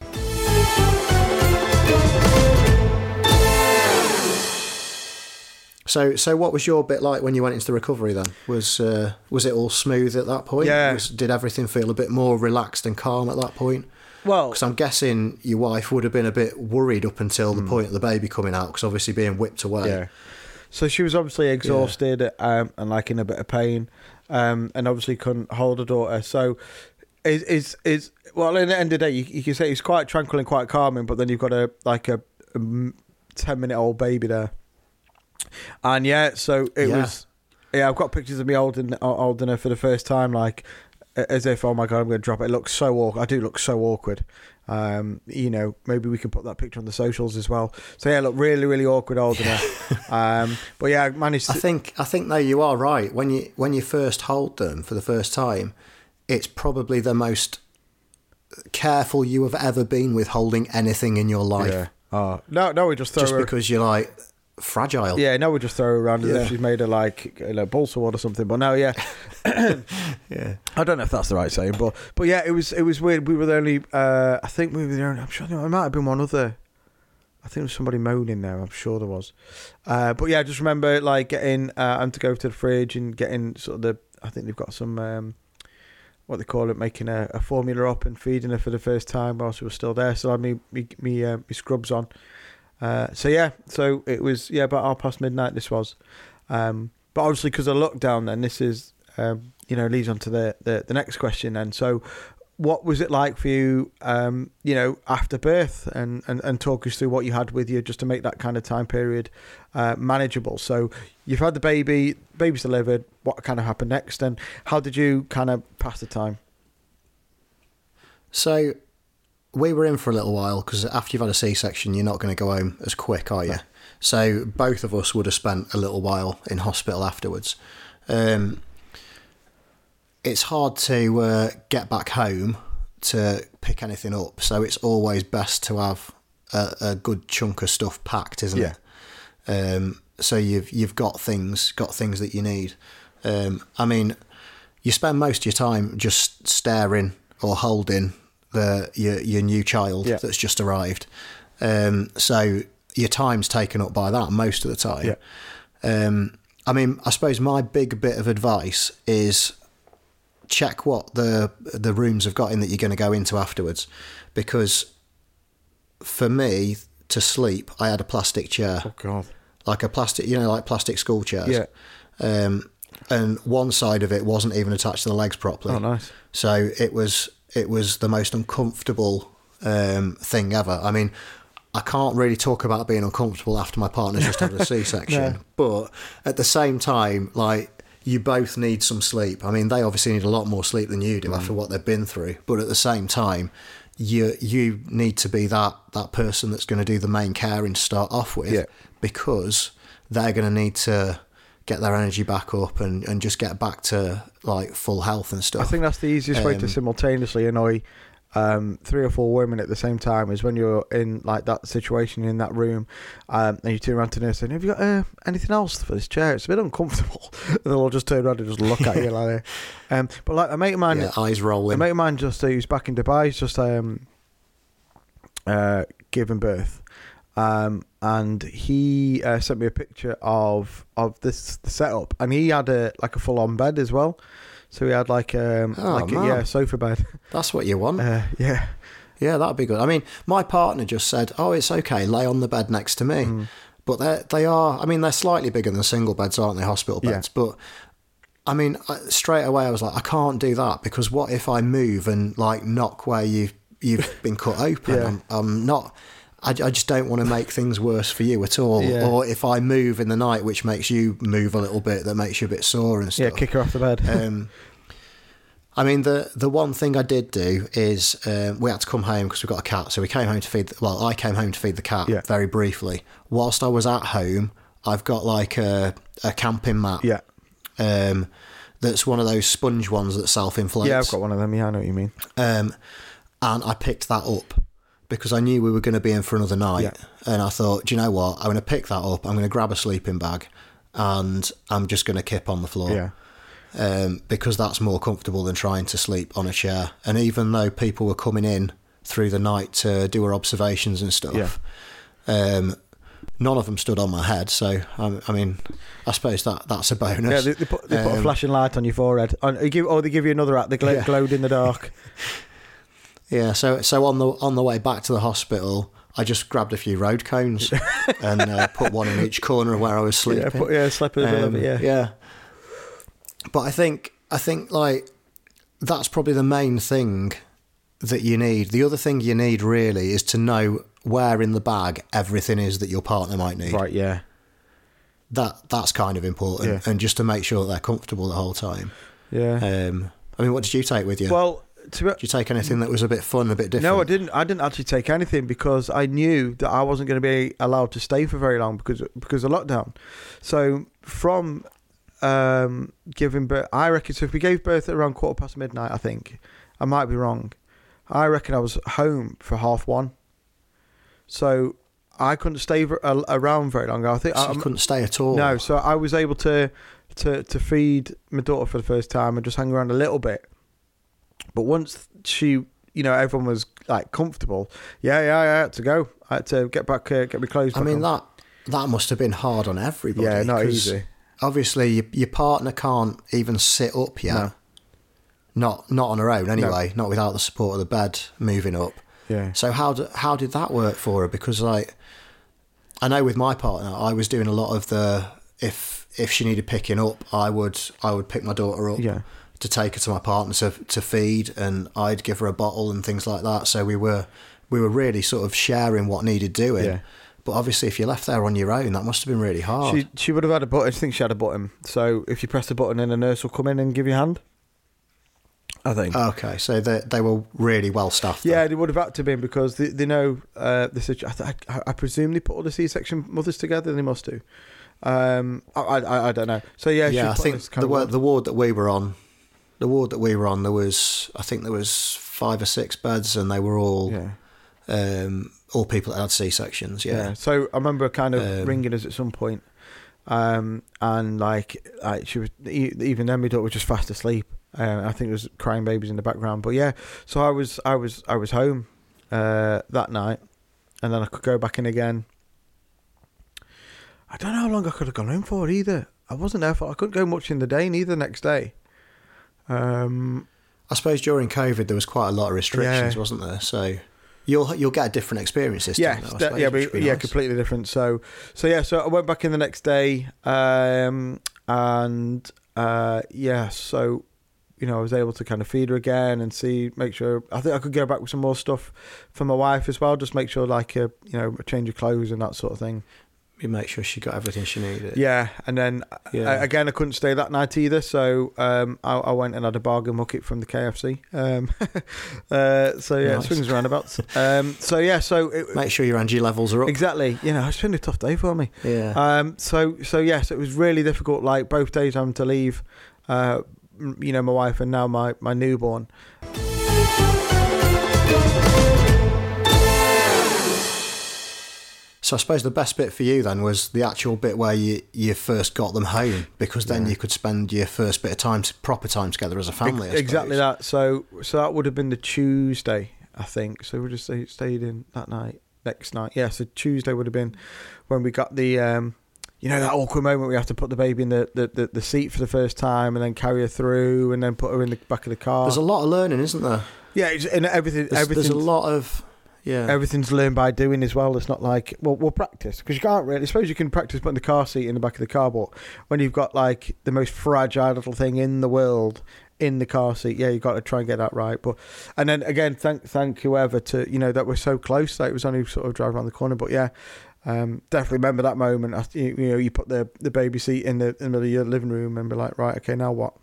So, so what was your bit like when you went into the recovery? Then was uh, was it all smooth at that point? Yeah. Was, did everything feel a bit more relaxed and calm at that point? Well, Because I'm guessing your wife would have been a bit worried up until the point of the baby coming out, because obviously being whipped away. Hmm. yeah. So she was obviously exhausted um, and like in a bit of pain, um, and obviously couldn't hold her daughter. So, is is is well, in the end of the day, you, you can say it's quite tranquil and quite calming, but then you've got a like a, a ten minute old baby there, and yeah, so it Yeah. was. Yeah, I've got pictures of me holding holding her for the first time, like as if oh my god, I'm going to drop it. It looks so awkward. I do look so awkward. Um, you know, maybe we can put that picture on the socials as well. So yeah, look really, really awkward holding her. um, but yeah, I managed. I think I think though you are right. When you when you first hold them for the first time, it's probably the most careful you have ever been with holding anything in your life. yeah. Oh no, no, we just throw Just her. because you're like fragile. yeah, no, we just throw her around as Yeah. if she's made of like you know, balsa wood or something. But no, yeah, yeah. I don't know if that's the right saying, but but yeah, it was it was weird. We were the only. Uh, I think we were the only. I'm sure there might have been one other. I think there was somebody moaning there. I'm sure there was. Uh, but yeah, I just remember like getting uh, and to go to the fridge and getting sort of the. I think they've got some. Um, what they call it, making a, a formula up and feeding her for the first time whilst we were still there. So I had me me me, uh, me scrubs on. Uh, so yeah, so it was yeah about half past midnight. This was, um, but obviously because of lockdown, then this is um, you know leads on to the, the the next question. And so, what was it like for you? Um, you know, after birth, and, and and talk us through what you had with you just to make that kind of time period uh, manageable. So you've had the baby, baby's delivered. What kind of happened next, and how did you kind of pass the time? So we were in for a little while because after you've had a C-section, you're not going to go home as quick, are you? No. So both of us would have spent a little while in hospital afterwards. Um, it's hard to uh, get back home to pick anything up, so it's always best to have a, a good chunk of stuff packed, isn't Yeah. it? Um, so you've you've got things got things that you need. Um, I mean, you spend most of your time just staring or holding the your your new child Yeah. that's just arrived. Um, so your time's taken up by that most of the time. Yeah. Um, I mean, I suppose my big bit of advice is check what the the rooms have got in that you're going to go into afterwards, because for me to sleep, I had a plastic chair Oh God, like a plastic, you know, like plastic school chairs. Yeah. Um, and one side of it wasn't even attached to the legs properly. Oh, nice. So it was it was the most uncomfortable um, thing ever. I mean, I can't really talk about being uncomfortable after my partner's just had a C-section, No. but at the same time, like you both need some sleep. I mean, they obviously need a lot more sleep than you do Mm. after what they've been through, but at the same time, you you need to be that that person that's going to do the main caring to start off with, Yeah. because they're going to need to get their energy back up and, and just get back to like full health and stuff. I think that's the easiest way to Um, simultaneously annoy um, three or four women at the same time is when you're in like that situation in that room um, and you turn around to nurse and have you got uh, anything else for this chair? It's a bit uncomfortable. and they'll all just turn around and just look at you like that. Um, but like a mate of mine, yeah, eyes a rolling. mate of mine just uh, who's back in Dubai, he's just um, uh, giving birth. Um, and he uh, sent me a picture of of this the setup, and he had a like a full on bed as well. So he had like um Oh, like a, yeah sofa bed. That's what you want. Uh, yeah, Yeah, that'd be good. I mean, my partner just said, "Oh, it's okay. Lay on the bed next to me." Mm. But they they are. I mean, they're slightly bigger than single beds, aren't they? Hospital Yeah. beds. But I mean, straight away, I was like, I can't do that because what if I move and like knock where you you've been cut open? Yeah. I'm, I'm not. I, I just don't want to make things worse for you at all. Yeah. Or if I move in the night, which makes you move a little bit, that makes you a bit sore and stuff. yeah, kick her off the bed. Um, I mean, the the one thing I did do is um, we had to come home because we got a cat. So we came home to feed. Well, I came home to feed the cat Yeah. very briefly. Whilst I was at home, I've got like a a camping mat. yeah, Um, that's one of those sponge ones that self inflates. yeah, I've got one of them. Yeah, I know what you mean. Um, and I picked that up because I knew we were going to be in for another night. Yeah. And I thought, do you know what? I'm going to pick that up. I'm going to grab a sleeping bag, and I'm just going to kip on the floor Yeah, um, because that's more comfortable than trying to sleep on a chair. And even though people were coming in through the night to do our observations and stuff, um, none of them stood on my head. So I, I mean, I suppose that that's a bonus. yeah. They, they put they put a Um, flashing light on your forehead. And they give, or they give you another app. They gl- Yeah. glowed in the dark. Yeah, so so on the on the way back to the hospital, I just grabbed a few road cones and uh, put one in each corner of where I was sleeping. yeah, put, yeah, slippers. Um, whatever, yeah, yeah. But I think I think like that's probably the main thing that you need. The other thing you need really is to know where in the bag everything is that your partner might need. Right. Yeah. That that's kind of important, Yeah. and just to make sure that they're comfortable the whole time. Yeah. Um, I mean, what did you take with you? well, to did you take anything that was a bit fun, a bit different? No, I didn't. I didn't actually take anything because I knew that I wasn't going to be allowed to stay for very long because because of lockdown. So from um, giving birth, I reckon. So if we gave birth at around quarter past midnight, I think I might be wrong. I reckon I was home for half one. So I couldn't stay around very long. I think So I, you couldn't stay at all. no, so I was able to to to feed my daughter for the first time and just hang around a little bit. But once she, you know, everyone was like comfortable. Yeah, yeah, I had to go. I had to get back, uh, get my clothes. I mean on. that that must have been hard on everybody. Yeah, not easy. Obviously, your, your partner can't even sit up yet. No. Not not on her own anyway. Not without the support of the bed moving up. Yeah, So how do, how did that work for her? Because like, I know with my partner, I was doing a lot of the if if she needed picking up, I would I would pick my daughter up yeah, to take her to my partner to to feed, and I'd give her a bottle and things like that. So we were we were really sort of sharing what needed doing. Yeah. But obviously, if you're left there on your own, that must have been really hard. she she would have had a button. I think she had a button. So if you press the button, then a nurse will come in and give you a hand. I think. okay, so they they were really well staffed. Yeah, then. they would have had to been because they, they know uh, the situation. I, I, I presume they put all the C-section mothers together. They must do. Um, I, I, I don't know. So yeah, she yeah. I think the ward- the ward that we were on, the ward that we were on, there was I think there was five or six beds, and they were all yeah, um, all people that had C sections. yeah, Yeah. So I remember kind of Um, ringing us at some point, um, and like, like she was even then my daughter was just fast asleep. Uh, I think there was crying babies in the background, but yeah. So I was I was I was home uh, that night, and then I could go back in again. I don't know how long I could have gone home for either. I wasn't there for. I couldn't go much in the day neither. Next day. Um, I suppose during COVID there was quite a lot of restrictions, Yeah. wasn't there? So you'll you'll get a different experience this yeah, time. though, I suppose, yeah, but, yeah, nice. completely different. So, so yeah, so I went back in the next day, um, and uh, yeah, so you know, I was able to kind of feed her again and see, make sure. I think I could go back with some more stuff for my wife as well, just make sure like a you know a change of clothes and that sort of thing. You make sure she got everything she needed. Yeah, and then Yeah. uh, again, I couldn't stay that night either, so um, I, I went and had a bargain bucket from the KFC. Um, uh, so yeah, Nice. swings roundabouts. Um, so yeah, so it, Make sure your energy levels are up. exactly, you know, it's been a tough day for me. Yeah. Um, so so yes, it was really difficult. Like both days having to leave, uh, you know, my wife and now my my newborn. So I suppose the best bit for you then was the actual bit where you, you first got them home because then Yeah. you could spend your first bit of time, proper time together as a family. Ex- exactly that. So so that would have been the Tuesday, I think. So we just stayed, stayed in that night. Next night, yeah. So Tuesday would have been when we got the. Um, you know that awkward moment we have to put the baby in the, the, the, the seat for the first time and then carry her through and then put her in the back of the car. There's a lot of learning, isn't there? yeah, and everything. There's, everything. there's a lot of yeah. Everything's learned by doing as well. It's not like well, we'll practice because you can't really. I suppose you can practice putting the car seat in the back of the car, but when you've got like the most fragile little thing in the world in the car seat, yeah, you've got to try and get that right. But and then again, thank thank whoever to you know that we're so close that it was only sort of driving around the corner. But yeah, um, definitely remember that moment. After, you, you know, you put the the baby seat in the, in the middle of your living room and be like, right, okay, now what?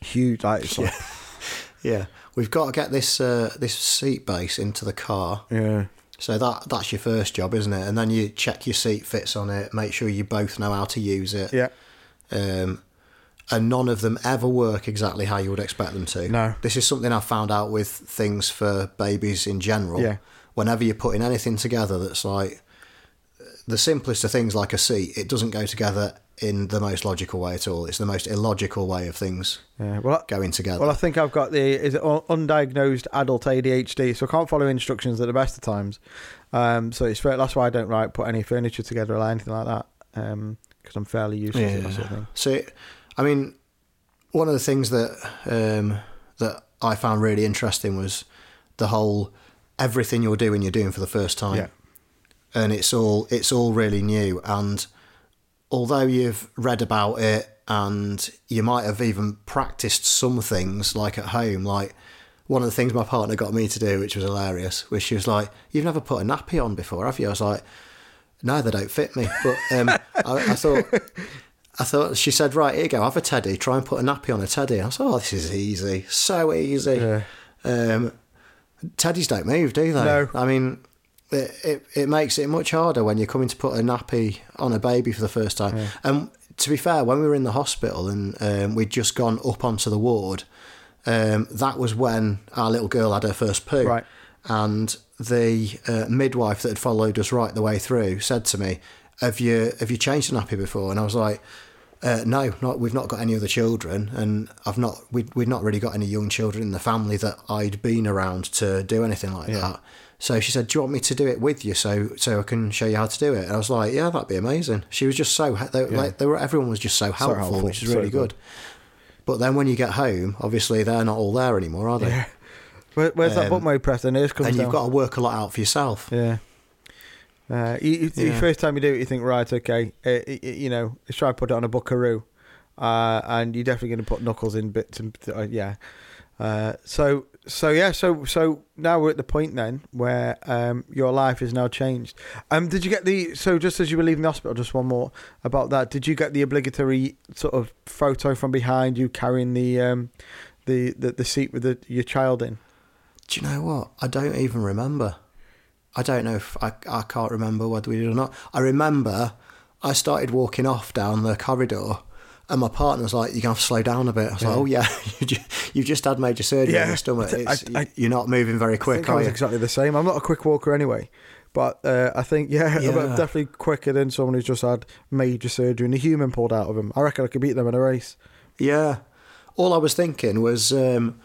Huge, like, it's like yeah. We've got to get this uh, this seat base into the car. yeah. So that that's your first job, isn't it? And then you check your seat fits on it, make sure you both know how to use it. Yeah, Um, and none of them ever work exactly how you would expect them to. No. This is something I've found out with things for babies in general. Yeah. Whenever you're putting anything together that's like the simplest of things like a seat, it doesn't go together in the most logical way at all. It's the most illogical way of things yeah. Well, going together. Well, I think I've got the is it undiagnosed adult ADHD, so I can't follow instructions at the best of times. Um, so it's fair, that's why I don't like put any furniture together or anything like that, because I'm fairly useless at that sort of thing. So, I mean, one of the things that um, that I found really interesting was the whole everything you're doing, you're doing for the first time, Yeah. and it's all it's all really new. And although you've read about it and you might have even practiced some things like at home, like. One of the things my partner got me to do, which was hilarious, was she was like, "You've never put a nappy on before, have you?" I was like, "No, they don't fit me." But um, I, I thought I thought she said, "Right, here you go. Have a teddy. Try and put a nappy on a teddy." I was, like, "Oh, this is easy, so easy." Yeah. Um, teddies don't move, do they? No. I mean, it, it it makes it much harder when you're coming to put a nappy on a baby for the first time. And to be fair, when we were in the hospital and um, we'd just gone up onto the ward, um, that was when our little girl had her first poo. Right. And the uh, midwife that had followed us right the way through said to me, "Have you have you changed a nappy before?" And I was like. Uh, no, not we've not got any other children, and I've not we we've not really got any young children in the family that I'd been around to do anything like Yeah. that. So she said, "Do you want me to do it with you, so so I can show you how to do it?" And I was like, "Yeah, that'd be amazing." She was just so they, like they were everyone was just so helpful, helpful, which is so really good. good. But then when you get home, obviously they're not all there anymore, are they? Yeah. Where, where's that Um, button where you press the nurse comes And you've got to work a lot out for yourself. Yeah. Uh, you, Yeah. first time you do it, you think, right, okay, uh, y- y- you know, let's try and put it on a buckaroo. Uh, and you're definitely going to put knuckles in bits and uh, yeah. Uh, so so yeah so so now we're at the point then where um, your life is now changed. Um, did you get the so just as you were leaving the hospital? Just one more about that. Did you get the obligatory sort of photo from behind you carrying the um, the, the the seat with the, your child in? Do you know what? I don't even remember. I don't know if I, I can't remember whether we did or not. I remember I started walking off down the corridor and my partner was like, You're going to have to slow down a bit. I was like, Oh, yeah, you've just had major surgery on Yeah. your stomach. I I- you're not moving very quick, I was you? exactly the same. I'm not a quick walker anyway, but uh, I think yeah, I'm Yeah. definitely quicker than someone who's just had major surgery and a human pulled out of him. I reckon I could beat them in a race. Yeah. All I was thinking was um,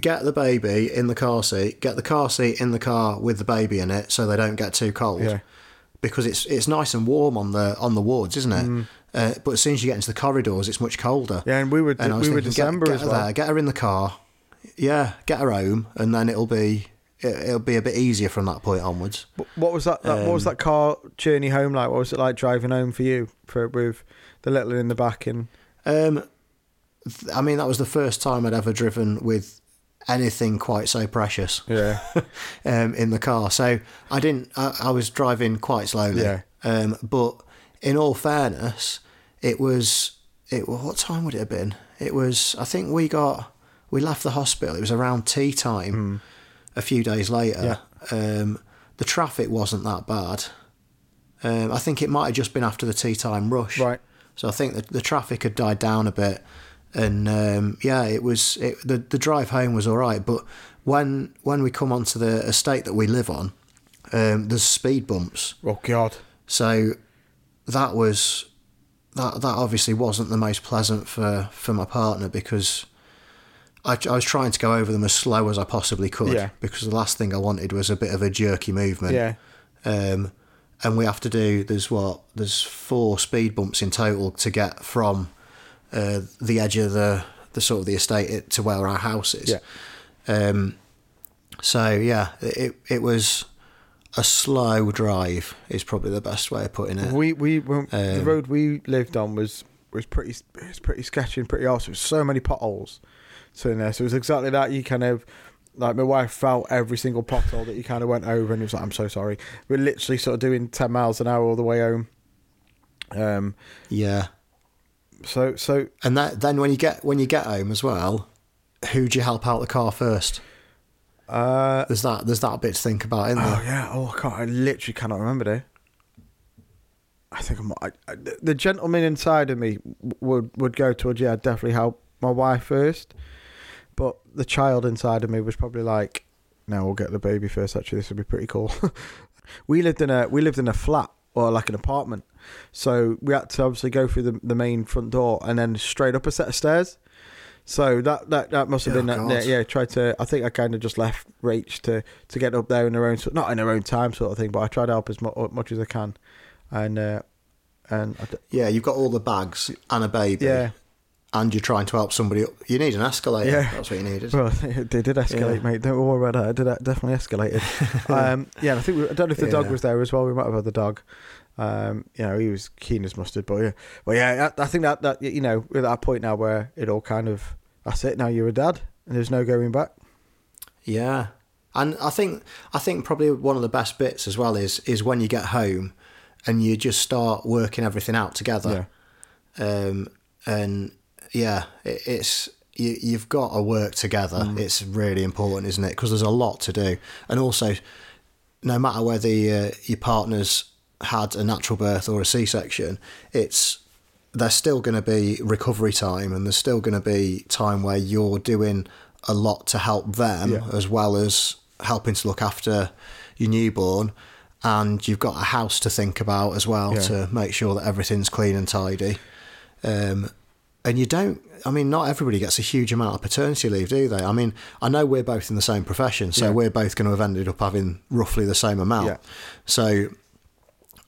get the baby in the car seat, get the car seat in the car with the baby in it so they don't get too cold. Yeah. Because it's it's nice and warm on the on the wards, isn't it? Uh, but as soon as you get into the corridors, it's much colder. Mm. Yeah, and we were And we were December get, get as well. there, get her in the car, yeah, get her home, and then it'll be it, it'll be a bit easier from that point onwards. Wh- What was that? that what was Um, that car journey home like? What was it like driving home for you, for with the little one in the back? And Um, th- I mean, that was the first time I'd ever driven with anything quite so precious yeah, um, in the car. So I didn't. I, I was driving quite slowly. Yeah. Um, but in all fairness, it was. It what time would it have been? It was. I think we got. We left the hospital. It was around tea time. A few days later. Um, the traffic wasn't that bad. Um, I think it might have just been after the tea time rush. right. So I think that the traffic had died down a bit, and um, yeah, it was it, the the drive home was all right. But when when we come onto the estate that we live on, um, there's speed bumps. Oh God. So that was that that obviously wasn't the most pleasant for for my partner because. I, I was trying to go over them as slow as I possibly could Yeah. because the last thing I wanted was a bit of a jerky movement. Yeah. Um, and we have to do there's what there's four speed bumps in total to get from uh, the edge of the the sort of the estate it- to where our house is. Yeah. Um, so yeah, it it was a slow drive is probably the best way of putting it. We we when, the Um, road we lived on was was pretty it was pretty sketchy and pretty awesome. so many potholes. So in there, so it was exactly that. You kind of like my wife felt every single pothole that you kind of went over, and it was like, "I'm so sorry." We're literally sort of doing ten miles an hour all the way home. Um. yeah, So so and that then when you get when you get home as well, who do you help out the car first? uh. There's that there's that bit to think about, isn't Oh yeah. Oh, I can't. I literally cannot remember there. I think I'm, I, I, the gentleman inside of me would would go towards yeah, I'd definitely help my wife first, but the child inside of me was probably like, no, we'll get the baby first. Actually, this would be pretty cool. we lived in a we lived in a flat or like an apartment, so we had to obviously go through the the main front door and then straight up a set of stairs. So that that, that must have Oh, been that, yeah, yeah. Tried to. I think I kind of just left Rach to to get up there in her own not in her own time sort of thing. But I tried to help as mu- much as I can, and uh, and I d- Yeah, you've got all the bags and a baby. yeah. And you're trying to help somebody up. You need an escalator. Yeah. That's what you needed. Well, they did escalate, Yeah. mate. Don't worry about that. It did that definitely escalated. um, yeah, I think we, I don't know if the dog was there as well. We might have had the dog. Um, you know, he was keen as mustard. But yeah, well, yeah, I, I think that that you know we're at that point now where it all kind of that's it. Now you're a dad, and there's no going back. Yeah, and I think I think probably one of the best bits as well is is when you get home and you just start working everything out together. Um, and yeah, it, it's you, you've got to work together. It's really important, isn't it? Because there's a lot to do, and also, no matter whether uh, your partner's had a natural birth or a C-section, it's there's still going to be recovery time, and there's still going to be time where you're doing a lot to help them Yeah. as well as helping to look after your newborn. And you've got a house to think about as well Yeah. to make sure that everything's clean and tidy. Um, and you don't, I mean, not everybody gets a huge amount of paternity leave, do they? I mean, I know we're both in the same profession, so Yeah. we're both going to have ended up having roughly the same amount. Yeah. So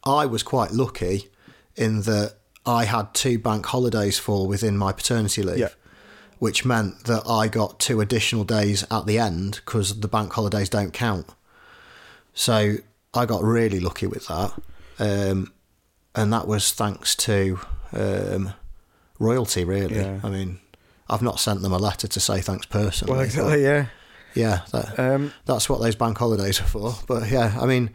I was quite lucky in that I had two bank holidays fall within my paternity leave, Yeah. which meant that I got two additional days at the end because the bank holidays don't count. So I got really lucky with that. Um, and that was thanks to um, royalty, really. Yeah. I mean, I've not sent them a letter to say thanks personally. Well, exactly. Yeah. Yeah, that, Um, that's what those bank holidays are for. But yeah, I mean,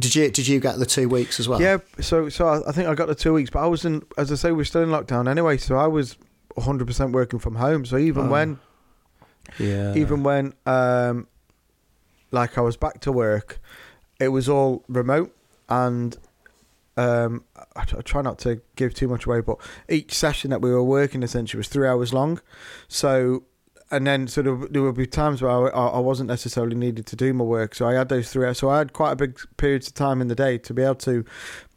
did you did you get the two weeks as well? Yeah, so so I, think I got the two weeks, but I was in, as I say, we're still in lockdown anyway. So I was 100 percent working from home. So even Oh. when, yeah. even when, um, like I was back to work, it was all remote, and um, I, try not to give too much away, but each session that we were working essentially was three hours long. So. And then, sort of, there would be times where I, I wasn't necessarily needed to do my work, so I had those three. hours. So I had quite a big periods of time in the day to be able to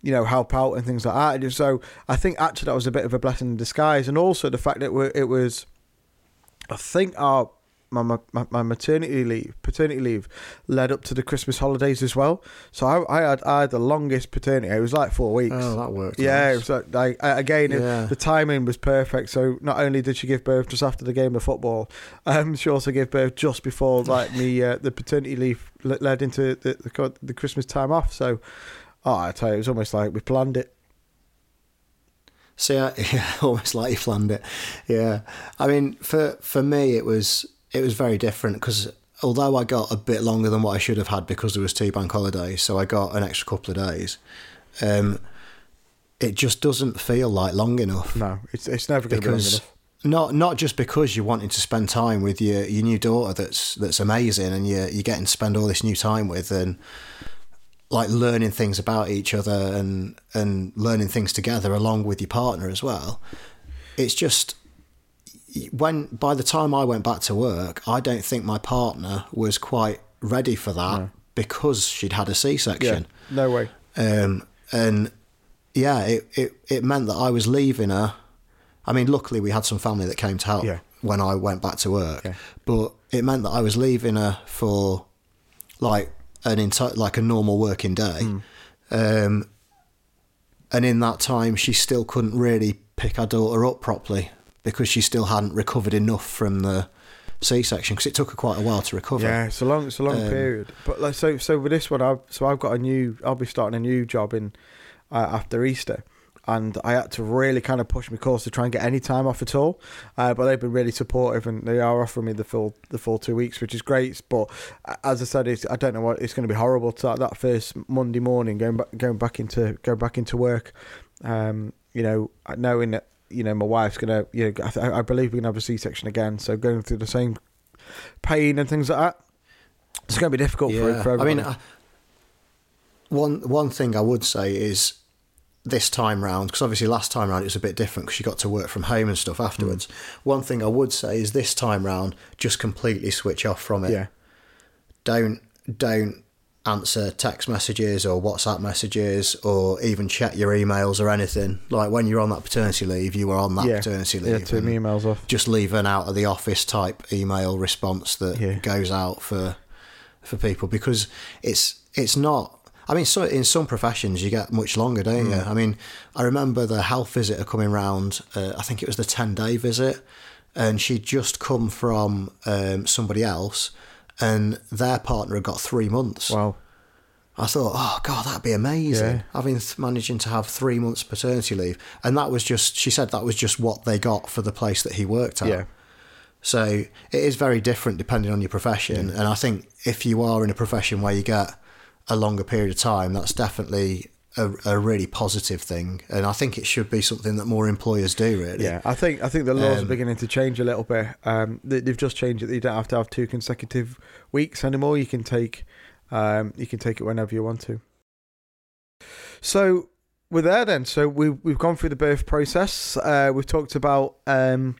you know, help out and things like that. So I think actually that was a bit of a blessing in disguise, and also the fact that it was, I think our my, my, my maternity leave, paternity leave, led up to the Christmas holidays as well. So I, I had I had the longest paternity. It was like four weeks. Oh, that worked. Yeah, nice. it was like, like again, Yeah. the timing was perfect. So not only did she give birth just after the game of football, um, she also gave birth just before like me uh, the paternity leave led into the, the the Christmas time off. So, oh, I tell you, it was almost like we planned it. See, I, yeah, almost like you planned it. Yeah, I mean, for for me, it was it was very different because although I got a bit longer than what I should have had because there was two bank holidays, so I got an extra couple of days. Um, it just doesn't feel like long enough No, it's it's never going to be long because enough. not not just because you're wanting to spend time with your your new daughter that's that's amazing and you're you're getting to spend all this new time with and like learning things about each other and and learning things together along with your partner as well. It's just when by the time I went back to work, I don't think my partner was quite ready for that because she'd had a Yeah, C-section. no way. Um, and yeah, it, it, it meant that I was leaving her. I mean, luckily we had some family that came to help Yeah. when I went back to work. Yeah. But it meant that I was leaving her for like an entire, like a normal working day. Hmm. Um, and in that time, she still couldn't really pick her daughter up properly because she still hadn't recovered enough from the C-section because it took her quite a while to recover. Yeah, it's a long, it's a long Um, period. But like, so, so with this one, I've so I've got a new. I'll be starting a new job in uh, after Easter, and I had to really kind of push my course to try and get any time off at all. Uh, but they've been really supportive, and they are offering me the full the full two weeks, which is great. But as I said, it's, I don't know what it's going to be horrible to that, that first Monday morning going back going back into going back into work. Um, you know, knowing that you know my wife's gonna you know I, th- I believe we're gonna have a C section again, so going through the same pain and things like that. It's going to be difficult for, for I mean. I, one one thing I would say is this time round, because obviously last time round it was a bit different because you got to work from home and stuff afterwards. Mm. One thing I would say is this time round, just completely switch off from it. yeah, Don't don't answer text messages or WhatsApp messages or even check your emails or anything. Like when you're on that paternity leave, you were on that yeah, paternity yeah. leave. Turn emails off. just leave an out of the office type email response that Yeah. goes out for for people because it's it's not I mean so in some professions you get much longer don't you Mm. I mean I remember the health visitor coming round uh, I think it was the 10 day visit and she'd just come from um, somebody else and their partner had got three months Wow. I thought, oh god, that'd be amazing. Yeah. Having th- managing to have three months paternity leave, and that was just. She said that was just what they got for the place that he worked at. Yeah. So it is very different depending on your profession, and I think if you are in a profession where you get a longer period of time, that's definitely a, a really positive thing, and I think it should be something that more employers do. Really. Yeah, I think I think the laws are Um, beginning to change a little bit. Um, they, they've just changed it. You don't have to have two consecutive weeks anymore. You can take, um, you can take it whenever you want to. So we're there then. So we've we've gone through the birth process. Uh, we've talked about, um,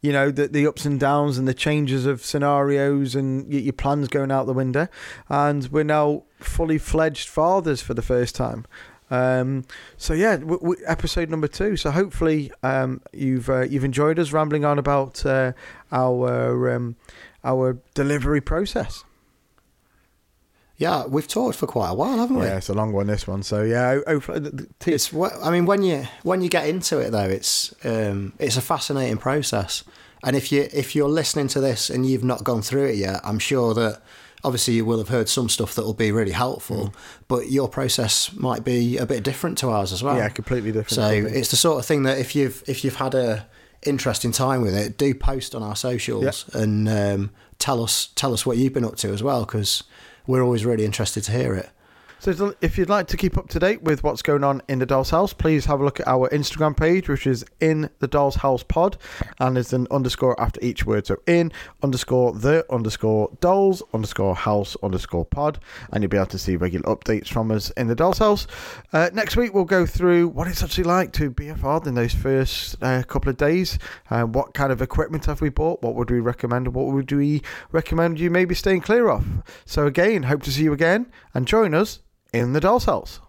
you know, the the ups and downs and the changes of scenarios and your plans going out the window, and we're now fully fledged fathers for the first time. Um, so yeah, w- w- episode number two. So hopefully um, you've uh, you've enjoyed us rambling on about uh, our um, our delivery process. Yeah, we've talked for quite a while, haven't we? Yeah, it's a long one this one. So yeah, hopefully the- the- t- It's I mean when you when you get into it though, it's um, it's a fascinating process. And if you if you're listening to this and you've not gone through it yet, I'm sure that obviously you will have heard some stuff that will be really helpful, but your process might be a bit different to ours as well. yeah, completely different. So it's the sort of thing that if you've if you've had a interesting time with it, do post on our socials and um, tell us tell us what you've been up to as well because we're always really interested to hear it. So if you'd like to keep up to date with what's going on in the Doll's House, please have a look at our Instagram page, which is in the Doll's House Pod, and there's an underscore after each word. So in underscore the underscore dolls underscore house underscore pod, and you'll be able to see regular updates from us in the Doll's House. Uh, next week we'll go through what it's actually like to be a father in those first uh, couple of days. Uh, what kind of equipment have we bought? What would we recommend? What would we recommend you maybe staying clear of? So again, hope to see you again and join us in the doll's house.